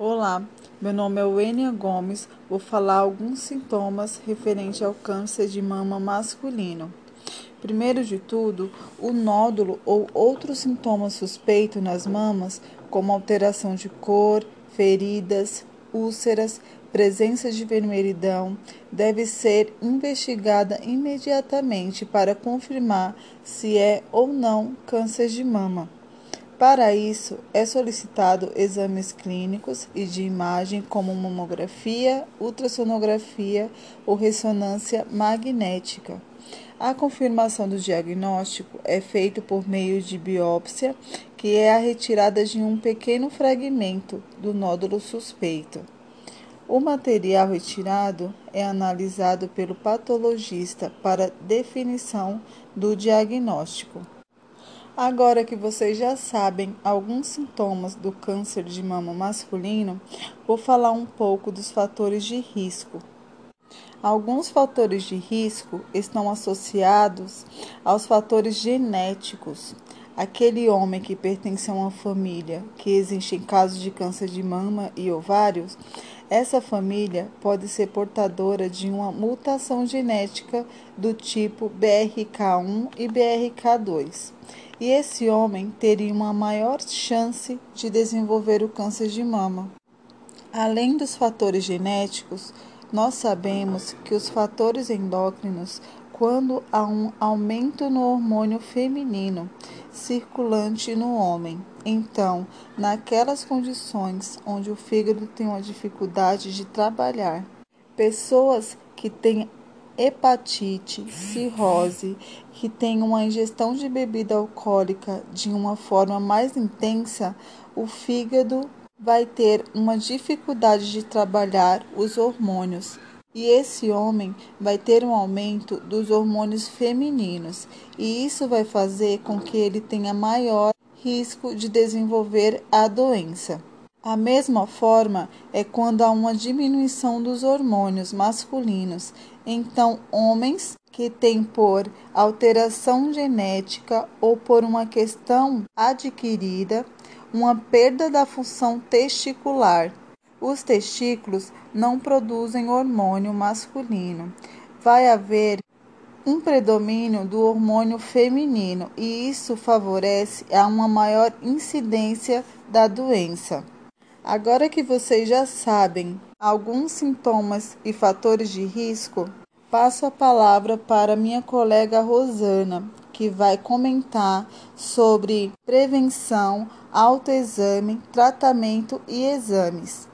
Olá, meu nome é Wênia Gomes. Vou falar alguns sintomas referentes ao câncer de mama masculino. Primeiro de tudo, o nódulo ou outros sintomas suspeitos nas mamas, como alteração de cor, feridas, úlceras, presença de vermelhidão, deve ser investigada imediatamente para confirmar se é ou não câncer de mama. Para isso, é solicitado exames clínicos e de imagem como mamografia, ultrassonografia ou ressonância magnética. A confirmação do diagnóstico é feita por meio de biópsia, que é a retirada de um pequeno fragmento do nódulo suspeito. O material retirado é analisado pelo patologista para definição do diagnóstico. Agora que vocês já sabem alguns sintomas do câncer de mama masculino, vou falar um pouco dos fatores de risco. Alguns fatores de risco estão associados aos fatores genéticos. Aquele homem que pertence a uma família que existe casos de câncer de mama e ovários, essa família pode ser portadora de uma mutação genética do tipo BRK1 e BRK2 e esse homem teria uma maior chance de desenvolver o câncer de mama. Além dos fatores genéticos, nós sabemos que os fatores endócrinos, quando há um aumento no hormônio feminino circulante no homem, então, naquelas condições onde o fígado tem uma dificuldade de trabalhar, pessoas que têm hepatite, cirrose, que tem uma ingestão de bebida alcoólica de uma forma mais intensa, o fígado vai ter uma dificuldade de trabalhar os hormônios. E esse homem vai ter um aumento dos hormônios femininos, e isso vai fazer com que ele tenha maior risco de desenvolver a doença. A mesma forma é quando há uma diminuição dos hormônios masculinos. Então, homens que têm por alteração genética ou por uma questão adquirida uma perda da função testicular. Os testículos não produzem hormônio masculino. Vai haver um predomínio do hormônio feminino e isso favorece a uma maior incidência da doença. Agora que vocês já sabem alguns sintomas e fatores de risco, passo a palavra para minha colega Rosana, que vai comentar sobre prevenção, autoexame, tratamento e exames.